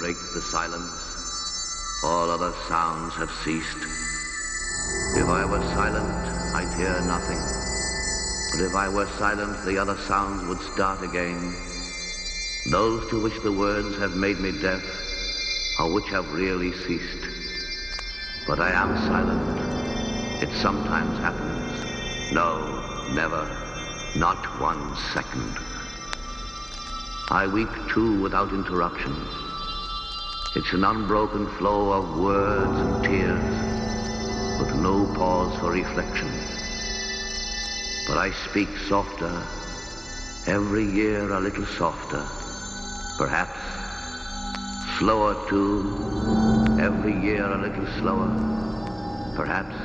Break the silence. All other sounds have ceased. If I were silent, I'd hear nothing. But if I were silent, the other sounds would start again. Those to which the words have made me deaf, or which have really ceased. But I am silent. It sometimes happens. No, never. Not one second. I weep too without interruption. It's an unbroken flow of words and tears, with no pause for reflection. But I speak softer, every year a little softer, perhaps slower too, every year a little slower, perhaps.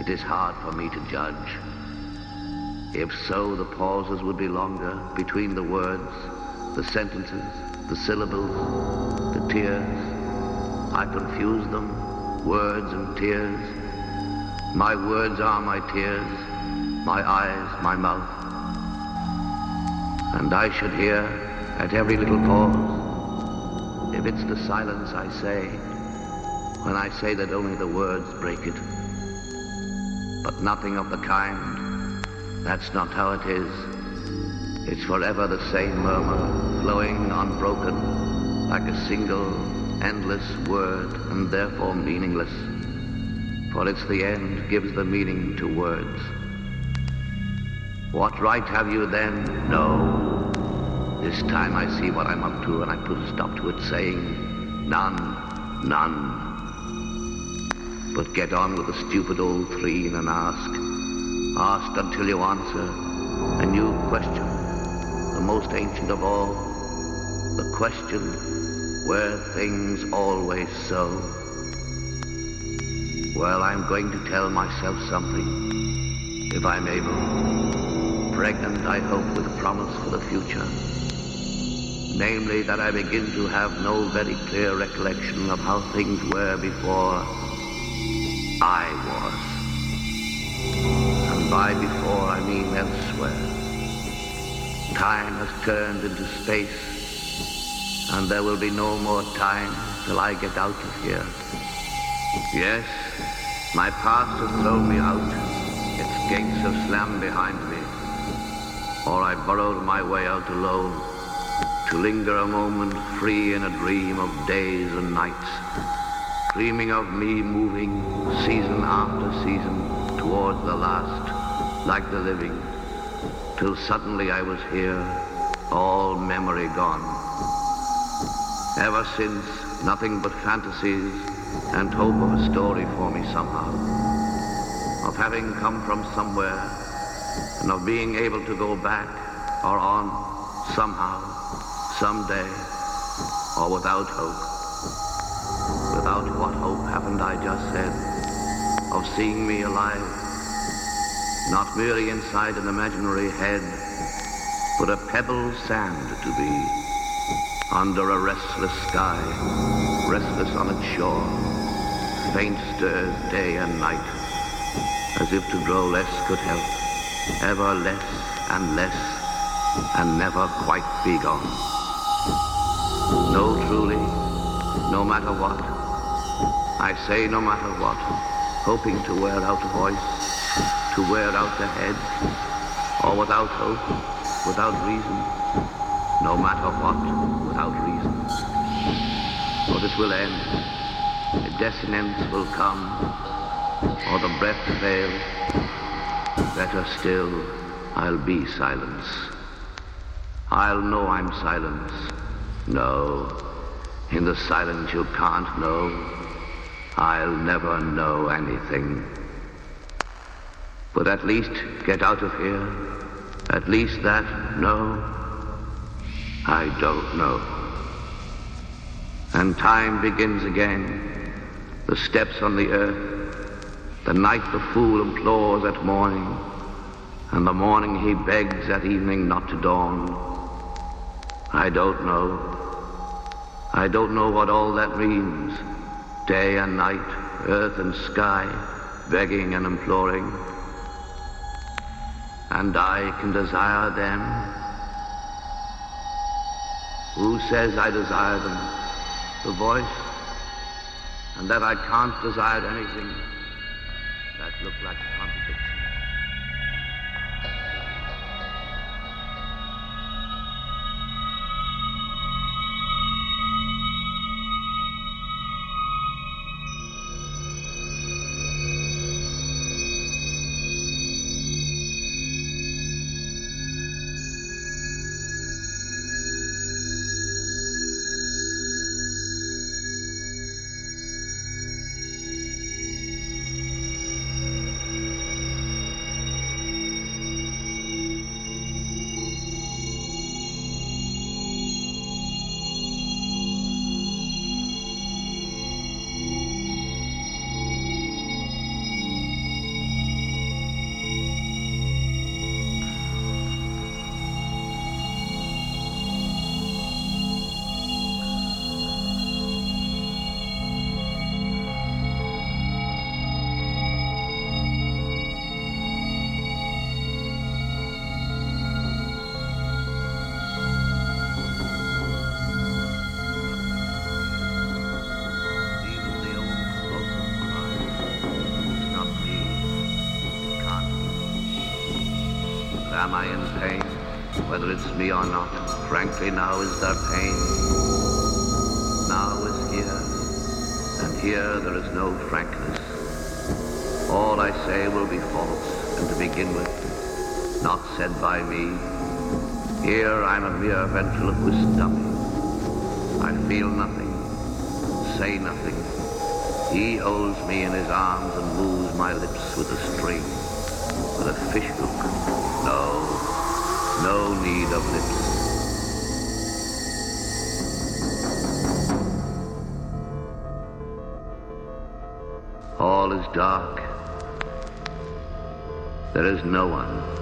It is hard for me to judge. If so, the pauses would be longer between the words, the sentences, the syllables, the tears. I confuse them, words and tears. My words are my tears, my eyes, my mouth. And I should hear at every little pause, if it's the silence I say, when I say that only the words break it, but nothing of the kind. That's not how it is. It's forever the same murmur, flowing unbroken, like a single, endless word, and therefore meaningless. For it's the end gives the meaning to words. What right have you then? No. This time I see what I'm up to, and I put a stop to it, saying, none, none. But get on with the stupid old three and ask, Ask until you answer a new question, most ancient of all, the question, were things always so? Well, I'm going to tell myself something, if I'm able. Pregnant, I hope, with a promise for the future. Namely, that I begin to have no very clear recollection of how things were before I was. And by before, I mean elsewhere. Time has turned into space, and there will be no more time till I get out of here. Yes, my past has thrown me out. Its gates have slammed behind me. Or I burrowed my way out alone, to linger a moment free in a dream of days and nights, dreaming of me moving season after season towards the last, like the living, till suddenly I was here, all memory gone. Ever since, nothing but fantasies and hope of a story for me somehow, of having come from somewhere and of being able to go back or on somehow, someday, or without hope. Without what hope haven't I just said? Of seeing me alive, not merely inside an imaginary head, but a pebble sand to be, under a restless sky, restless on its shore, faint stirs day and night, as if to grow less could help, ever less and less, and never quite be gone. No, truly, no matter what, I say no matter what, hoping to wear out a voice, to wear out the head, or without hope, without reason, no matter what, without reason. For this will end, a desinence will come, or the breath fail. Better still, I'll be silence. I'll know I'm silence. No, in the silence you can't know. I'll never know anything. But at least get out of here. At least that, no. I don't know. And time begins again. The steps on the earth. The night the fool implores at morning. And the morning he begs at evening not to dawn. I don't know. I don't know what all that means. Day and night, earth and sky, begging and imploring. And I can desire them who says I desire them? The voice? And that I can't desire anything that look like am I in pain? Whether it's me or not, frankly now is there pain. Now is here, and here there is no frankness. All I say will be false, and to begin with, not said by me. Here I'm a mere ventriloquist dummy. I feel nothing, say nothing. He holds me in his arms and moves my lips with a string, with a fish hook. No, no need of lips. All is dark. There is no one.